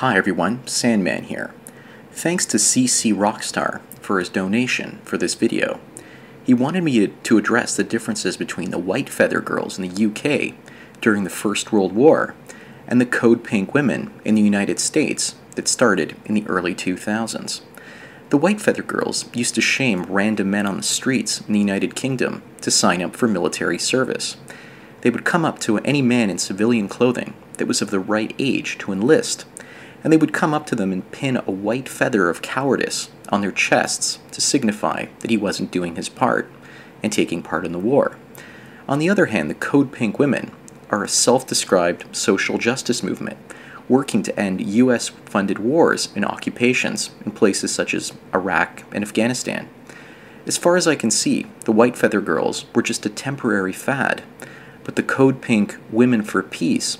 Hi everyone, Sandman here. Thanks to CC Rockstar for his donation for this video. He wanted me to address the differences between the White Feather Girls in the UK during the First World War and the Code Pink women in the United States that started in the early 2000s. The White Feather Girls used to shame random men on the streets in the United Kingdom to sign up for military service. They would come up to any man in civilian clothing that was of the right age to enlist, and they would come up to them and pin a white feather of cowardice on their chests to signify that he wasn't doing his part and taking part in the war. On the other hand, the Code Pink women are a self described social justice movement working to end U.S. funded wars and occupations in places such as Iraq and Afghanistan. As far as I can see, the White Feather Girls were just a temporary fad, but the Code Pink Women for Peace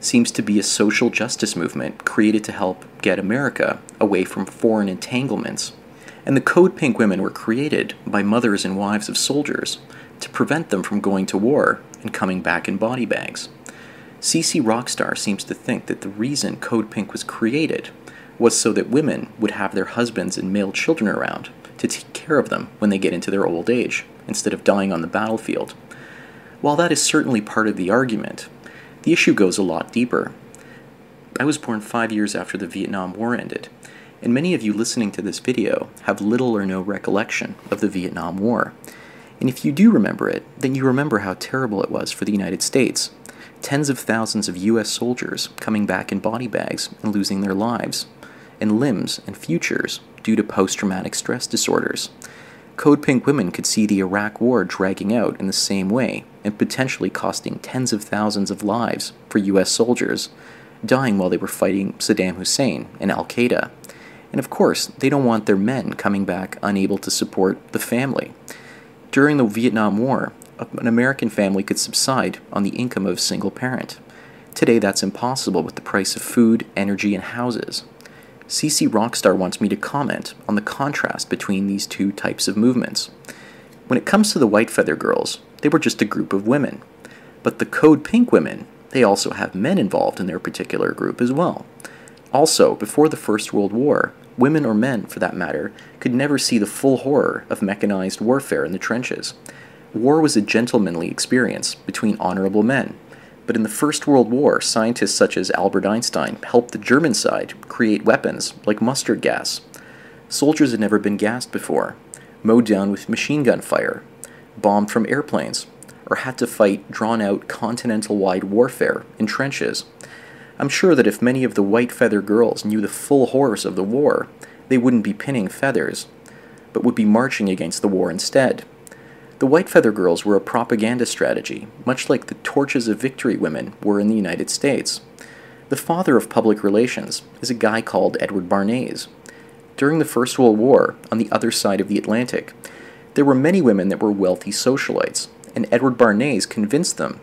seems to be a social justice movement created to help get America away from foreign entanglements. And the Code Pink women were created by mothers and wives of soldiers to prevent them from going to war and coming back in body bags. CC Rockstar seems to think that the reason Code Pink was created was so that women would have their husbands and male children around to take care of them when they get into their old age, instead of dying on the battlefield. While that is certainly part of the argument, the issue goes a lot deeper. I was born five years after the Vietnam War ended, and many of you listening to this video have little or no recollection of the Vietnam War. And if you do remember it, then you remember how terrible it was for the United States tens of thousands of US soldiers coming back in body bags and losing their lives, and limbs and futures due to post traumatic stress disorders. Code Pink women could see the Iraq War dragging out in the same way and potentially costing tens of thousands of lives for US soldiers, dying while they were fighting Saddam Hussein and Al Qaeda. And of course, they don't want their men coming back unable to support the family. During the Vietnam War, an American family could subside on the income of a single parent. Today, that's impossible with the price of food, energy, and houses. CC Rockstar wants me to comment on the contrast between these two types of movements. When it comes to the White Feather Girls, they were just a group of women. But the Code Pink women, they also have men involved in their particular group as well. Also, before the First World War, women or men, for that matter, could never see the full horror of mechanized warfare in the trenches. War was a gentlemanly experience between honorable men. But in the First World War, scientists such as Albert Einstein helped the German side create weapons like mustard gas. Soldiers had never been gassed before, mowed down with machine gun fire, bombed from airplanes, or had to fight drawn out continental wide warfare in trenches. I'm sure that if many of the white feather girls knew the full horrors of the war, they wouldn't be pinning feathers, but would be marching against the war instead. The White Feather Girls were a propaganda strategy, much like the Torches of Victory women were in the United States. The father of public relations is a guy called Edward Bernays. During the First World War, on the other side of the Atlantic, there were many women that were wealthy socialites, and Edward Bernays convinced them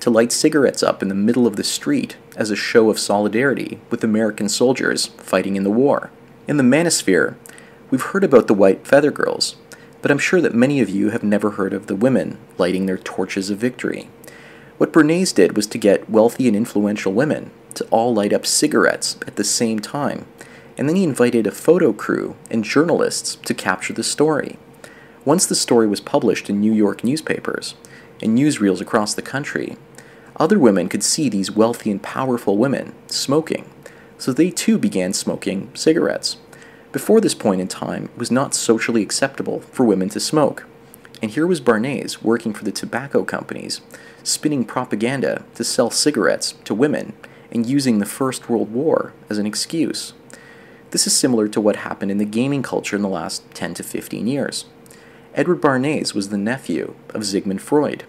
to light cigarettes up in the middle of the street as a show of solidarity with American soldiers fighting in the war. In the manosphere, we've heard about the White Feather Girls, but I'm sure that many of you have never heard of the women lighting their torches of victory. What Bernays did was to get wealthy and influential women to all light up cigarettes at the same time, and then he invited a photo crew and journalists to capture the story. Once the story was published in New York newspapers and newsreels across the country, other women could see these wealthy and powerful women smoking, so they too began smoking cigarettes. Before this point in time, it was not socially acceptable for women to smoke. And here was Bernays working for the tobacco companies, spinning propaganda to sell cigarettes to women and using the First World War as an excuse. This is similar to what happened in the gaming culture in the last 10 to 15 years. Edward Bernays was the nephew of Sigmund Freud,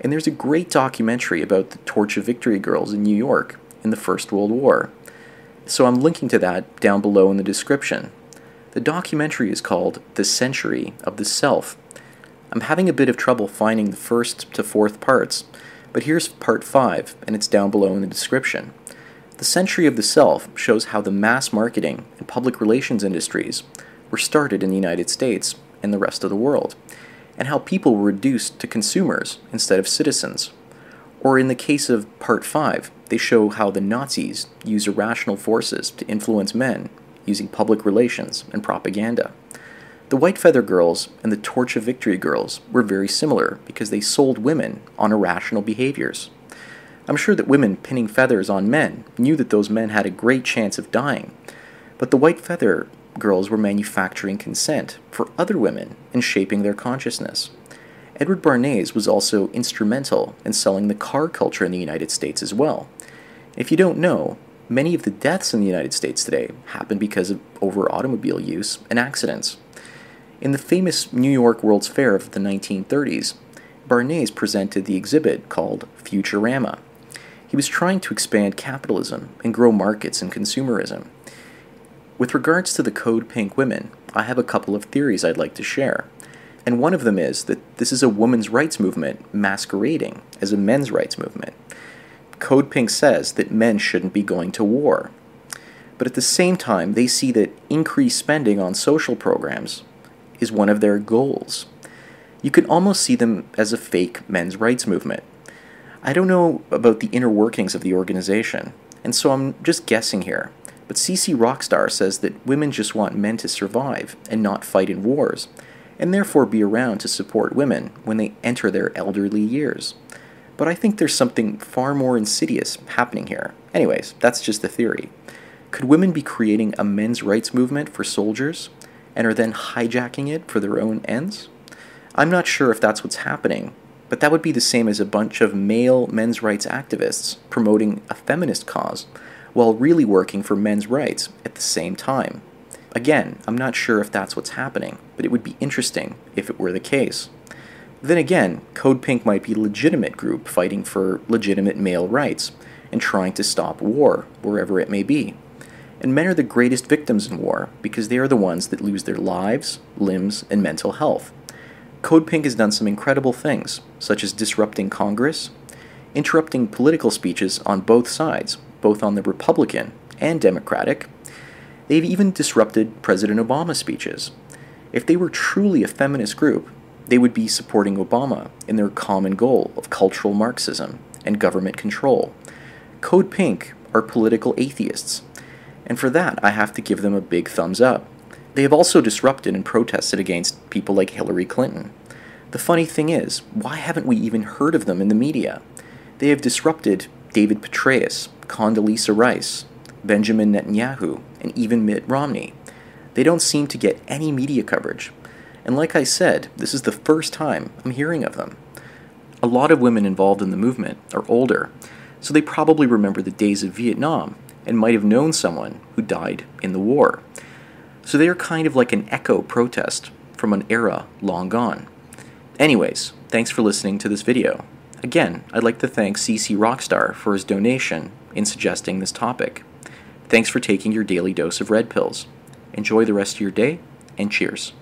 and there's a great documentary about the Torch of Victory girls in New York in the First World War. So I'm linking to that down below in the description. The documentary is called The Century of the Self. I'm having a bit of trouble finding the first to fourth parts, but here's part 5, and it's down below in the description. The Century of the Self shows how the mass marketing and public relations industries were started in the United States and the rest of the world, and how people were reduced to consumers instead of citizens. Or in the case of Part 5, they show how the Nazis used irrational forces to influence men using public relations and propaganda. The White Feather Girls and the Torch of Victory Girls were very similar because they sold women on irrational behaviors. I'm sure that women pinning feathers on men knew that those men had a great chance of dying, but the White Feather girls were manufacturing consent for other women and shaping their consciousness. Edward Bernays was also instrumental in selling the car culture in the United States as well. If you don't know, many of the deaths in the United States today happen because of over automobile use and accidents. In the famous New York World's Fair of the 1930s, Bernays presented the exhibit called Futurama. He was trying to expand capitalism and grow markets and consumerism. With regards to the Code Pink women, I have a couple of theories I'd like to share. And one of them is that this is a women's rights movement masquerading as a men's rights movement. Code Pink says that men shouldn't be going to war. But at the same time, they see that increased spending on social programs is one of their goals. You can almost see them as a fake men's rights movement. I don't know about the inner workings of the organization, and so I'm just guessing here. But CC Rockstar says that women just want men to survive and not fight in wars, and therefore be around to support women when they enter their elderly years. But I think there's something far more insidious happening here. Anyways, that's just a theory. Could women be creating a men's rights movement for soldiers and are then hijacking it for their own ends? I'm not sure if that's what's happening, but that would be the same as a bunch of male men's rights activists promoting a feminist cause while really working for men's rights at the same time. Again, I'm not sure if that's what's happening, but it would be interesting if it were the case. Then again, Code Pink might be a legitimate group fighting for legitimate male rights and trying to stop war, wherever it may be. And men are the greatest victims in war because they are the ones that lose their lives, limbs, and mental health. Code Pink has done some incredible things, such as disrupting Congress, interrupting political speeches on both sides, both on the Republican and Democratic. They've even disrupted President Obama's speeches. If they were truly a feminist group, they would be supporting Obama in their common goal of cultural Marxism and government control. Code Pink are political atheists, and for that I have to give them a big thumbs up. They have also disrupted and protested against people like Hillary Clinton. The funny thing is, why haven't we even heard of them in the media? They have disrupted David Petraeus, Condoleezza Rice, Benjamin Netanyahu, and even Mitt Romney. They don't seem to get any media coverage. And like I said, this is the first time I'm hearing of them. A lot of women involved in the movement are older, so they probably remember the days of Vietnam and might have known someone who died in the war. So they are kind of like an echo protest from an era long gone. Anyways, thanks for listening to this video. Again, I'd like to thank CC Rockstar for his donation in suggesting this topic. Thanks for taking your daily dose of red pills. Enjoy the rest of your day, and cheers.